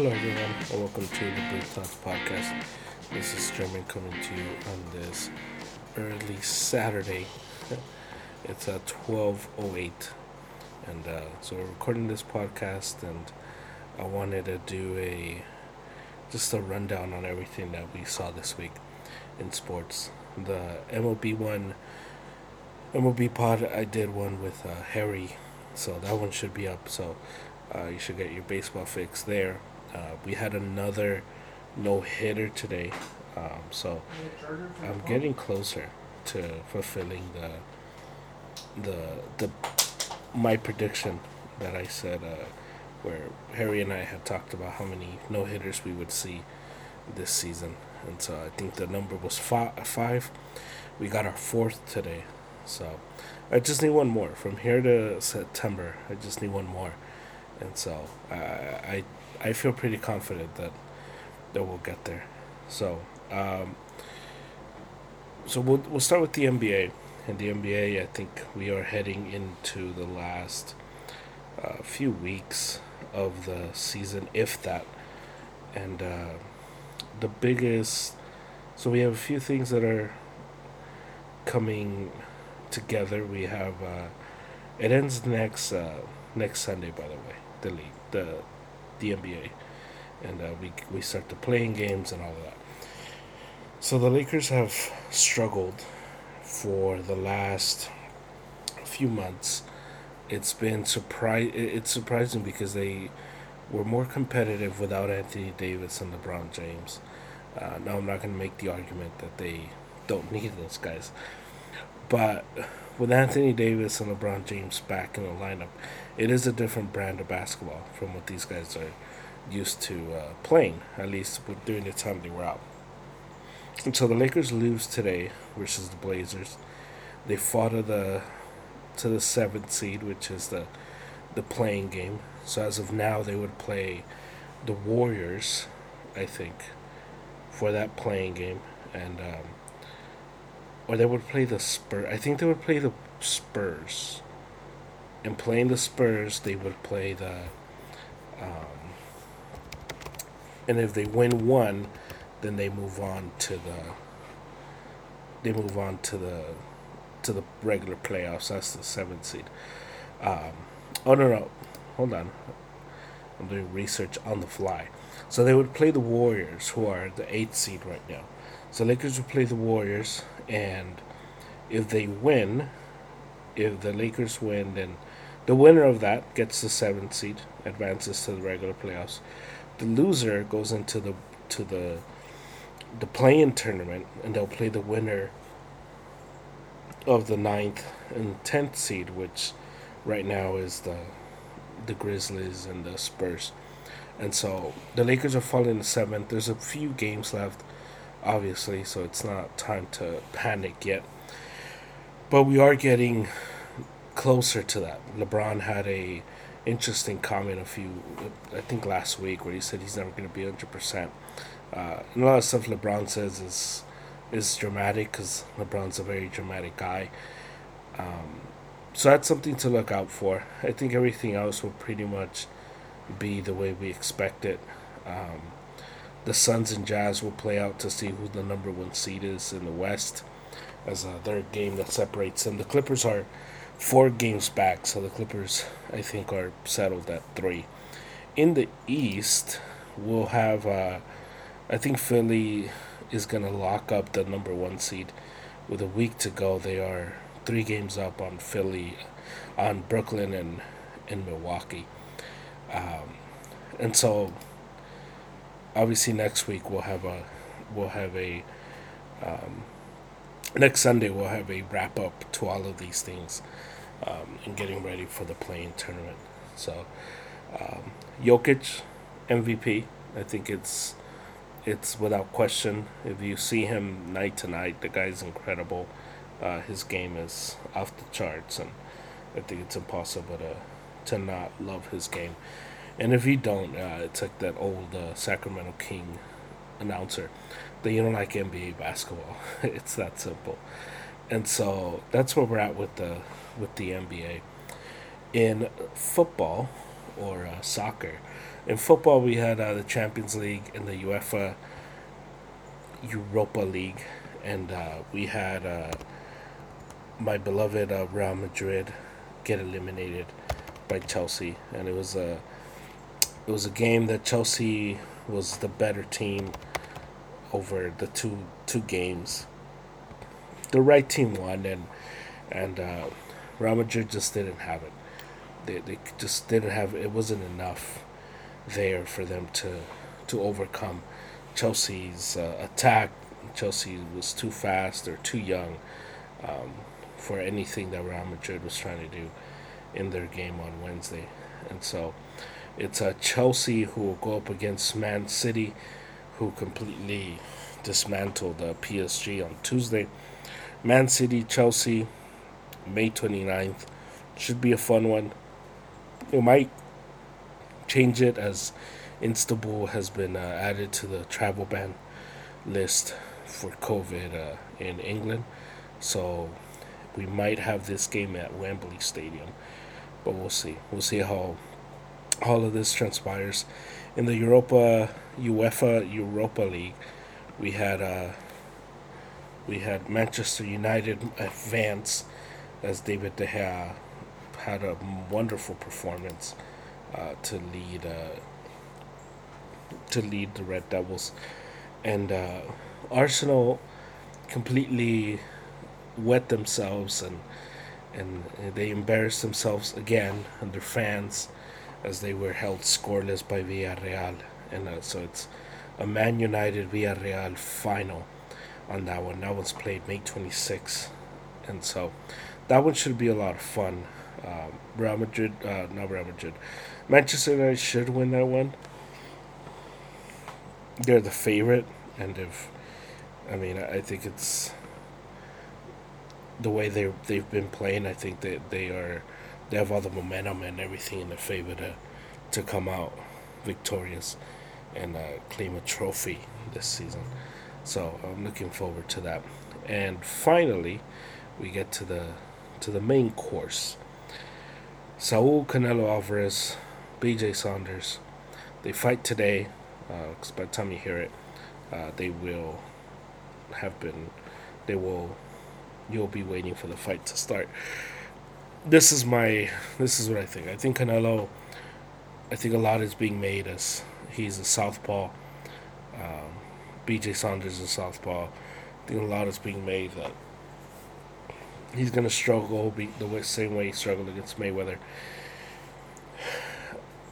Hello, everyone, and welcome to the Brewed Thoughts Podcast. This is German coming to you on this early Saturday. It's at oh eight, and uh, so we're recording this podcast, and I wanted to do a just a rundown on everything that we saw this week in sports. The MLB one, MLB pod, I did one with uh, Harry, so that one should be up. So uh, you should get your baseball fix there. Uh, we had another no hitter today, um, so I'm getting closer to fulfilling the the the my prediction that I said, uh, where Harry and I had talked about how many no hitters we would see this season, and so I think the number was five. five. We got our fourth today, so I just need one more from here to September. I just need one more, and so I I I feel pretty confident that that we'll get there. So um, so we'll we'll start with the NBA. And the NBA, I think we are heading into the last uh, few weeks of the season, if that. And uh, the biggest, so we have a few things that are coming together. We have uh, it ends next uh, next Sunday, by the way, the league, the the NBA, and uh, we we start the play-in games and all of that. So the Lakers have struggled for the last few months. It's been surprise. It's surprising because they were more competitive without Anthony Davis and LeBron James. Uh, now I'm not going to make the argument that they don't need those guys, but with Anthony Davis and LeBron James back in the lineup, it is a different brand of basketball from what these guys are used to uh, playing. At least during the time they were out. And so the Lakers lose today versus the Blazers. They fought to the to the seventh seed, which is the the play-in game. So as of now, they would play the Warriors, I think, for that play-in game, and um, or they would play the Spurs. I think they would play the Spurs. And playing the Spurs, they would play the. Um, and if they win one, then they move on to the they move on to the to the regular playoffs. That's the seventh seed. Um, oh no no, hold on. I'm doing research on the fly. So they would play the Warriors, who are the eighth seed right now. So Lakers would play the Warriors, and if they win, if the Lakers win, then the winner of that gets the seventh seed, advances to the regular playoffs. The loser goes into the to the the play-in tournament, and they'll play the winner of the ninth and tenth seed, which right now is the the Grizzlies and the Spurs. And so the Lakers are falling to seventh. There's a few games left, obviously, so it's not time to panic yet. But we are getting closer to that. LeBron had a interesting comment a few, I think last week, where he said he's never going to be hundred percent. Uh, a lot of stuff LeBron says is is dramatic because LeBron's a very dramatic guy. Um, so that's something to look out for. I think everything else will pretty much be the way we expect it. Um, the Suns and Jazz will play out to see who the number one seed is in the West as a third game that separates them. The Clippers are four games back, so the Clippers, I think, are settled at three. In the East, we'll have. Uh, I think Philly is going to lock up the number one seed. With a week to go, they are three games up on Philly, on Brooklyn and in Milwaukee. Um, and so, obviously, next week we'll have a we'll have a um, next Sunday we'll have a wrap up to all of these things um, and getting ready for the play-in tournament. So, um, Jokic MVP. I think it's it's without question. If you see him night to night, the guy's incredible. Uh, his game is off the charts, and I think it's impossible to to not love his game. And if you don't, uh, it's like that old uh, Sacramento King announcer that you don't like NBA basketball. it's that simple. And so that's where we're at with the with the NBA. In football or uh, soccer, In football, we had uh, the Champions League and the UEFA Europa League, and uh, we had uh, my beloved uh, Real Madrid get eliminated by Chelsea, and it was a it was a game that Chelsea was the better team over the two two games. The right team won, and and uh, Madrid just didn't have it. They they just didn't have it. Wasn't enough there for them to to overcome Chelsea's uh, attack. Chelsea was too fast or too young um, for anything that Real Madrid was trying to do in their game on Wednesday, and so it's uh, Chelsea who will go up against Man City, who completely dismantled uh, PSG on Tuesday. Man City, Chelsea, May 29th. Should be a fun one. It might change it as Istanbul has been uh, added to the travel ban list for COVID uh, in England. So we might have this game at Wembley Stadium, but we'll see. We'll see how all of this transpires. In the Europa UEFA Europa League, we had uh, we had Manchester United advance as David De Gea had a wonderful performance uh, to lead uh, to lead the Red Devils, and uh, Arsenal completely wet themselves and and they embarrassed themselves again and their fans as they were held scoreless by Villarreal, and uh, so it's a Man United Villarreal final on that one. That one's played May 26, and so that one should be a lot of fun. Um, Real Madrid, uh, not Real Madrid, Manchester United should win that one. They're the favorite, and if I mean, I think it's the way they they've been playing. I think that they are they have all the momentum and everything in their favor to to come out victorious and uh, claim a trophy this season. So I'm looking forward to that. And finally, we get to the to the main course. Saul Canelo Alvarez, B.J. Saunders, they fight today. Uh, by the time you hear it, uh, they will have been. They will. You'll be waiting for the fight to start this is my this is what I think. I think Canelo. I think a lot is being made as he's a southpaw. Um, B.J. Saunders is a southpaw. I think a lot is being made that he's gonna struggle be the same way he struggled against Mayweather.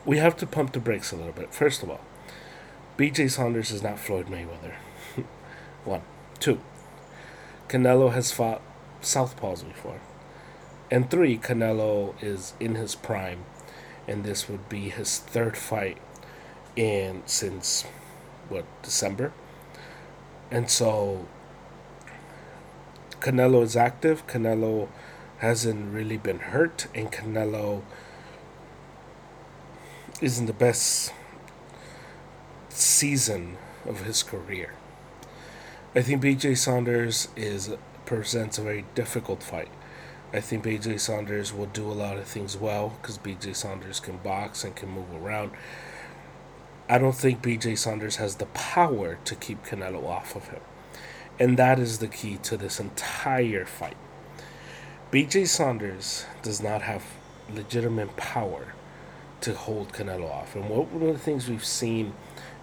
We have to pump the brakes a little bit. First of all, B.J. Saunders is not Floyd Mayweather. One, two. Canelo has fought southpaws before. And three, Canelo is in his prime, and this would be his third fight in since what December. And so Canelo is active. Canelo hasn't really been hurt, and Canelo is in the best season of his career. I think BJ Saunders is presents a very difficult fight. I think BJ Saunders will do a lot of things well because BJ Saunders can box and can move around. I don't think BJ Saunders has the power to keep Canelo off of him. And that is the key to this entire fight. BJ Saunders does not have legitimate power to hold Canelo off. And one of the things we've seen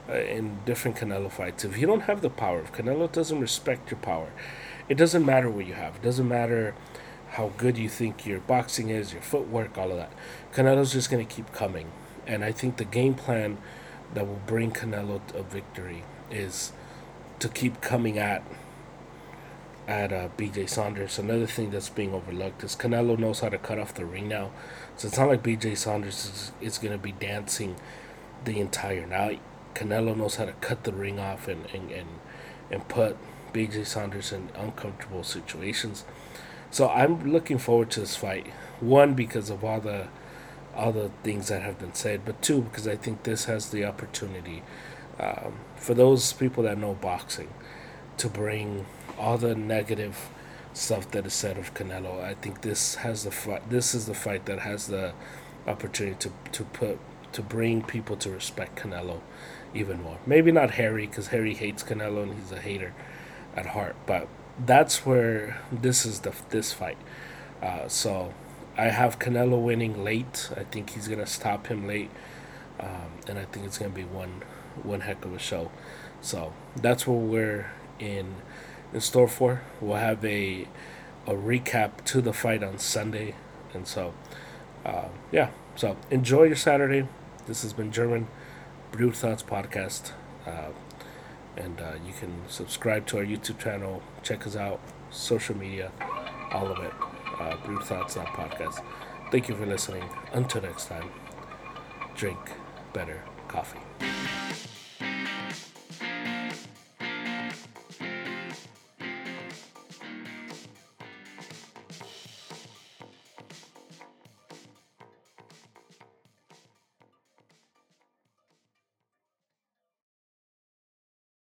uh, in different Canelo fights, if you don't have the power, if Canelo doesn't respect your power, it doesn't matter what you have. It doesn't matter how good you think your boxing is, your footwork, all of that. Canelo's just going to keep coming. And I think the game plan that will bring Canelo a victory is to keep coming at at uh, BJ Saunders. Another thing that's being overlooked is Canelo knows how to cut off the ring now. So it's not like BJ Saunders is, is going to be dancing the entire night. Canelo knows how to cut the ring off and, and, and, and put BJ Saunders in uncomfortable situations. So I'm looking forward to this fight. One because of all the the things that have been said, but two because I think this has the opportunity um, for those people that know boxing to bring all the negative stuff that is said of Canelo. I think this has the fight. This is the fight that has the opportunity to to put to bring people to respect Canelo even more. Maybe not Harry, because Harry hates Canelo and he's a hater at heart. But that's where this is the this fight. Uh, so I have Canelo winning late. I think he's gonna stop him late, um, and I think it's gonna be one one heck of a show. So that's what we're in in store for. We'll have a a recap to the fight on Sunday, and so uh, yeah. So enjoy your Saturday. This has been German Brewed Thoughts podcast. Uh, and uh, you can subscribe to our YouTube channel, check us out, social media, all of it. Uh, Brewed Thoughts podcast. Thank you for listening. Until next time, drink better coffee.